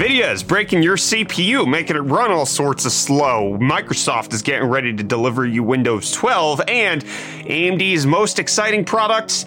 NVIDIA is breaking your CPU, making it run all sorts of slow. Microsoft is getting ready to deliver you Windows 12, and AMD's most exciting product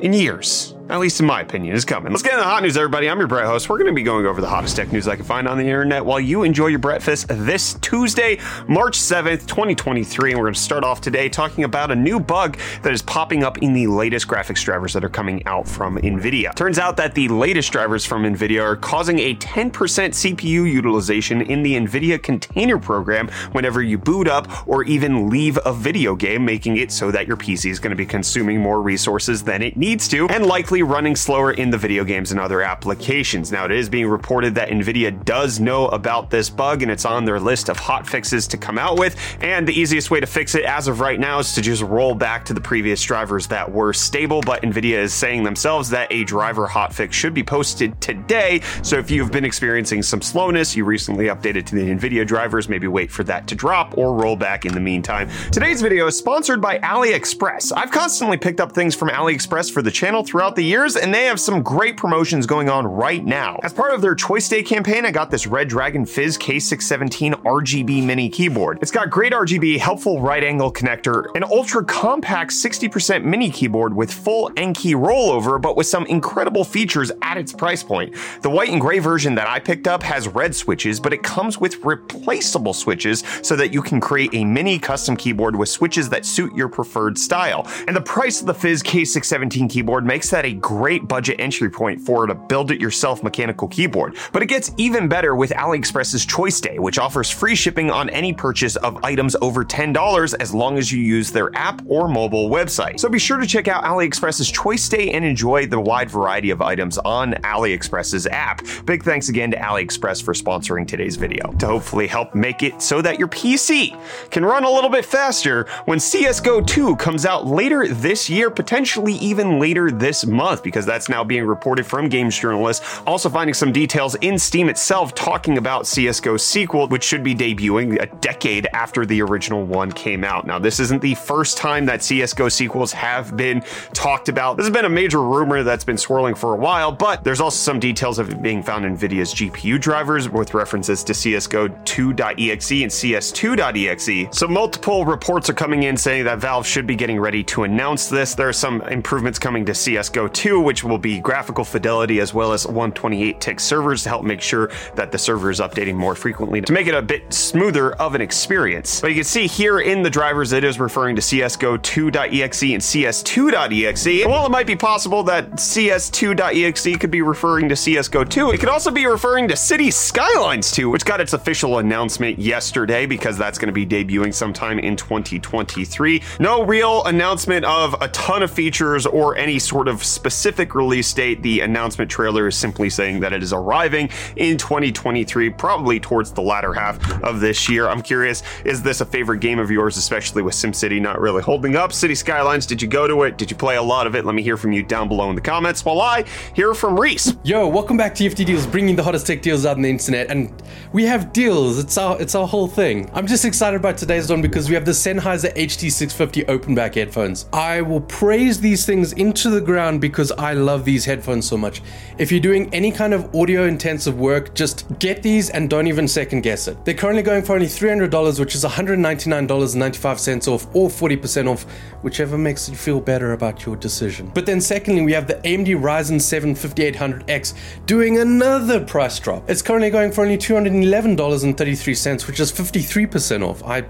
in years at least in my opinion, is coming. Let's get into the hot news, everybody. I'm your Brett host. We're going to be going over the hottest tech news I can find on the internet while you enjoy your breakfast this Tuesday, March 7th, 2023. And we're going to start off today talking about a new bug that is popping up in the latest graphics drivers that are coming out from NVIDIA. Turns out that the latest drivers from NVIDIA are causing a 10% CPU utilization in the NVIDIA container program whenever you boot up or even leave a video game, making it so that your PC is going to be consuming more resources than it needs to and likely running slower in the video games and other applications. Now, it is being reported that NVIDIA does know about this bug and it's on their list of hot fixes to come out with. And the easiest way to fix it as of right now is to just roll back to the previous drivers that were stable. But NVIDIA is saying themselves that a driver hotfix should be posted today. So if you've been experiencing some slowness, you recently updated to the NVIDIA drivers, maybe wait for that to drop or roll back in the meantime. Today's video is sponsored by AliExpress. I've constantly picked up things from AliExpress for the channel throughout the years, and they have some great promotions going on right now. As part of their Choice Day campaign, I got this Redragon Fizz K617 RGB mini keyboard. It's got great RGB, helpful right angle connector, an ultra compact 60% mini keyboard with full N-key rollover, but with some incredible features at its price point. The white and gray version that I picked up has red switches, but it comes with replaceable switches so that you can create a mini custom keyboard with switches that suit your preferred style. And the price of the Fizz K617 keyboard makes that a great budget entry point for a build it yourself mechanical keyboard. But it gets even better with AliExpress's Choice Day, which offers free shipping on any purchase of items over $10 as long as you use their app or mobile website. So be sure to check out AliExpress's Choice Day and enjoy the wide variety of items on AliExpress's app. Big thanks again to AliExpress for sponsoring today's video to hopefully help make it so that your PC can run a little bit faster when CSGO 2 comes out later this year, potentially even later this month, because that's now being reported from games journalists. Also finding some details in Steam itself talking about CSGO sequel, which should be debuting a decade after the original one came out. Now, this isn't the first time that CSGO sequels have been talked about. This has been a major rumor that's been swirling for a while, but there's also some details of it being found in NVIDIA's GPU drivers with references to CSGO 2.exe and CS2.exe. So multiple reports are coming in saying that Valve should be getting ready to announce this. There are some improvements coming to CSGO 2, which will be graphical fidelity as well as 128 tick servers to help make sure that the server is updating more frequently to make it a bit smoother of an experience. But you can see here in the drivers, it is referring to CSGO 2.exe and CS2.exe. And while it might be possible that CS2.exe could be referring to CSGO 2, it could also be referring to City Skylines 2, which got its official announcement yesterday because that's going to be debuting sometime in 2023. No real announcement of a ton of features or any sort of specific release date. The announcement trailer is simply saying that it is arriving in 2023, probably towards the latter half of this year. I'm curious, is this a favorite game of yours, especially with SimCity not really holding up? City Skylines, did you go to it? Did you play a lot of it? Let me hear from you down below in the comments while I hear from Reese. Yo, welcome back to EFT Deals, bringing the hottest tech deals out on the internet, and we have deals. It's our it's our whole thing. I'm just excited about today's one because we have the Sennheiser HD650 open back headphones. I will praise these things into the ground because I love these headphones so much. If you're doing any kind of audio intensive work, just get these and don't even second guess it. They're currently going for only $300, which is $199.95 off, or 40% off, whichever makes you feel better about your decision. But then, secondly, we have the AMD Ryzen 7 5800X doing another price drop. It's currently going for only $211.33, which is 53% off. I.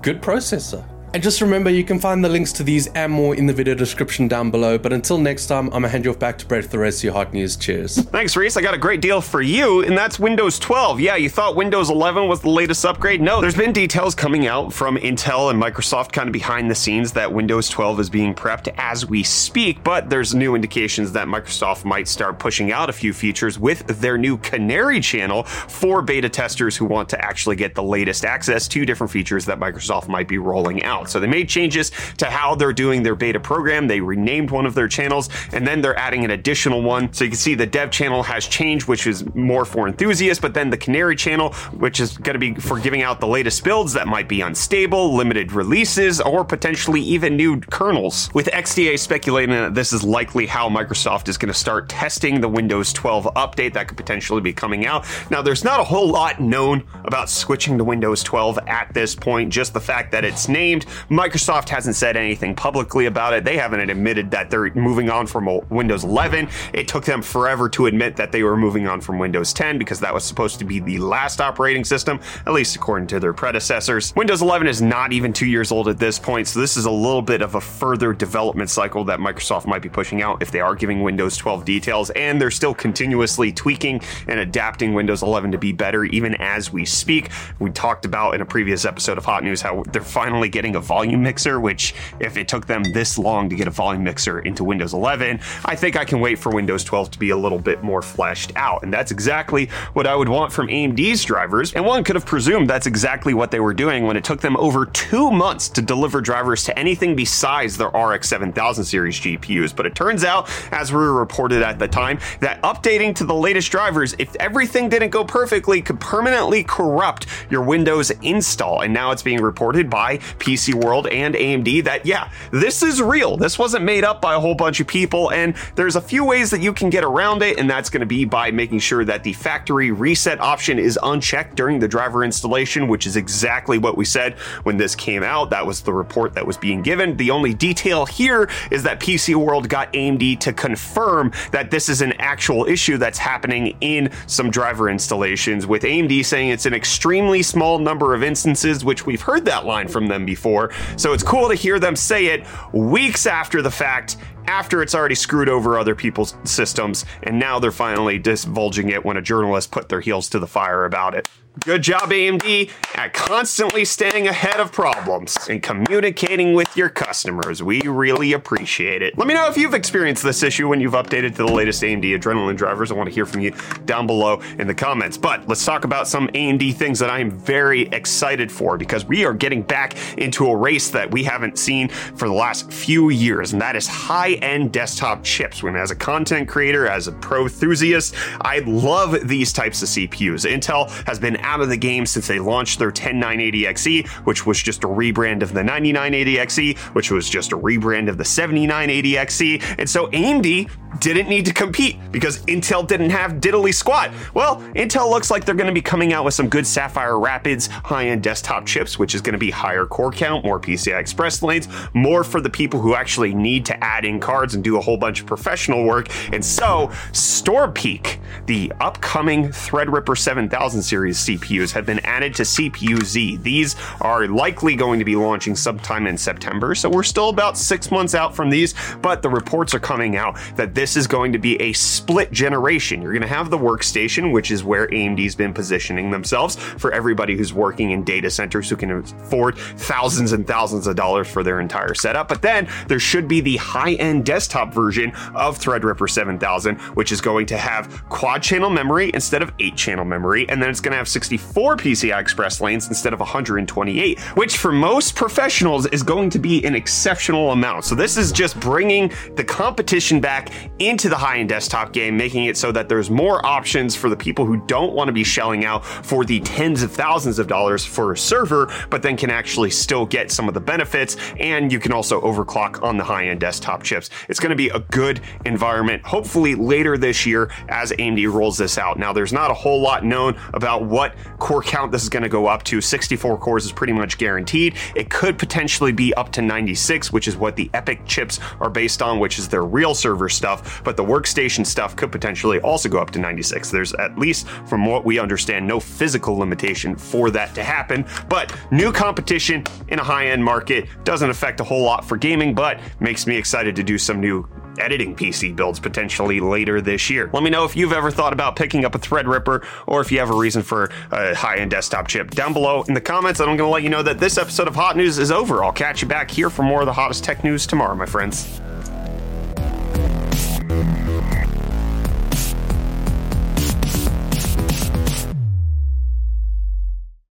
Good processor. And just remember, you can find the links to these and more in the video description down below. But until next time, I'm gonna hand you off back to Brett for the rest of your hot news. Cheers. Thanks, Reese. I got a great deal for you, and that's Windows 12. Yeah, you thought Windows 11 was the latest upgrade? No, there's been details coming out from Intel and Microsoft kind of behind the scenes that Windows 12 is being prepped as we speak, but there's new indications that Microsoft might start pushing out a few features with their new Canary channel for beta testers who want to actually get the latest access to different features that Microsoft might be rolling out. Out. So they made changes to how they're doing their beta program. They renamed one of their channels and then they're adding an additional one. So you can see the dev channel has changed, which is more for enthusiasts, but then the Canary channel, which is going to be for giving out the latest builds that might be unstable, limited releases, or potentially even new kernels. With XDA speculating that this is likely how Microsoft is going to start testing the Windows 12 update that could potentially be coming out. Now, there's not a whole lot known about switching to Windows 12 at this point, just the fact that it's named. Microsoft hasn't said anything publicly about it. They haven't admitted that they're moving on from Windows 11. It took them forever to admit that they were moving on from Windows 10 because that was supposed to be the last operating system, at least according to their predecessors. Windows 11 is not even two years old at this point, so this is a little bit of a further development cycle that Microsoft might be pushing out if they are giving Windows 12 details, and they're still continuously tweaking and adapting Windows 11 to be better even as we speak. We talked about in a previous episode of Hot News how they're finally getting a volume mixer, which if it took them this long to get a volume mixer into Windows 11, I think I can wait for Windows 12 to be a little bit more fleshed out. And that's exactly what I would want from AMD's drivers. And one could have presumed that's exactly what they were doing when it took them over two months to deliver drivers to anything besides their RX 7000 series GPUs. But it turns out, as we reported at the time, that updating to the latest drivers, if everything didn't go perfectly, could permanently corrupt your Windows install. And now it's being reported by PC World and AMD that, yeah, this is real. This wasn't made up by a whole bunch of people. And there's a few ways that you can get around it. And that's going to be by making sure that the factory reset option is unchecked during the driver installation, which is exactly what we said when this came out. That was the report that was being given. The only detail here is that PC World got AMD to confirm that this is an actual issue that's happening in some driver installations, with AMD saying it's an extremely small number of instances, which we've heard that line from them before. So it's cool to hear them say it weeks after the fact after it's already screwed over other people's systems, and now they're finally divulging it when a journalist put their heels to the fire about it. Good job, AMD, at constantly staying ahead of problems and communicating with your customers. We really appreciate it. Let me know if you've experienced this issue when you've updated to the latest AMD Adrenalin drivers. I want to hear from you down below in the comments. But let's talk about some AMD things that I am very excited for because we are getting back into a race that we haven't seen for the last few years, and that is high end desktop chips. When, as a content creator, as a pro enthusiast, I love these types of CPUs. Intel has been out of the game since they launched their 10980XE, which was just a rebrand of the 9980XE, which was just a rebrand of the 7980XE. And so AMD didn't need to compete because Intel didn't have diddly squat. Well, Intel looks like they're going to be coming out with some good Sapphire Rapids high-end desktop chips, which is going to be higher core count, more PCI Express lanes, more for the people who actually need to add in cards and do a whole bunch of professional work. And so, Storm Peak, the upcoming Threadripper 7000 series CPUs, have been added to CPU Z. These are likely going to be launching sometime in September, so we're still about six months out from these, but the reports are coming out that this is going to be a split generation. You're going to have the workstation, which is where AMD's been positioning themselves for everybody who's working in data centers who can afford thousands and thousands of dollars for their entire setup. But then there should be the high end desktop version of Threadripper 7000, which is going to have quad channel memory instead of 8 channel memory, and then it's going to have 64 PCI Express lanes instead of 128, which for most professionals is going to be an exceptional amount. So this is just bringing the competition back into the high end desktop game, making it so that there's more options for the people who don't want to be shelling out for the tens of thousands of dollars for a server, but then can actually still get some of the benefits. And you can also overclock on the high end desktop chips. It's going to be a good environment, hopefully later this year as AMD rolls this out. Now, there's not a whole lot known about what core count this is going to go up to. 64 cores is pretty much guaranteed. It could potentially be up to 96, which is what the EPYC chips are based on, which is their real server stuff. But the workstation stuff could potentially also go up to 96. There's at least, from what we understand, no physical limitation for that to happen. But new competition in a high end market doesn't affect a whole lot for gaming, but makes me excited to do some new editing PC builds potentially later this year. Let me know if you've ever thought about picking up a Threadripper or if you have a reason for a high end desktop chip down below in the comments. And I'm going to let you know that this episode of Hot News is over. I'll catch you back here for more of the hottest tech news tomorrow, my friends.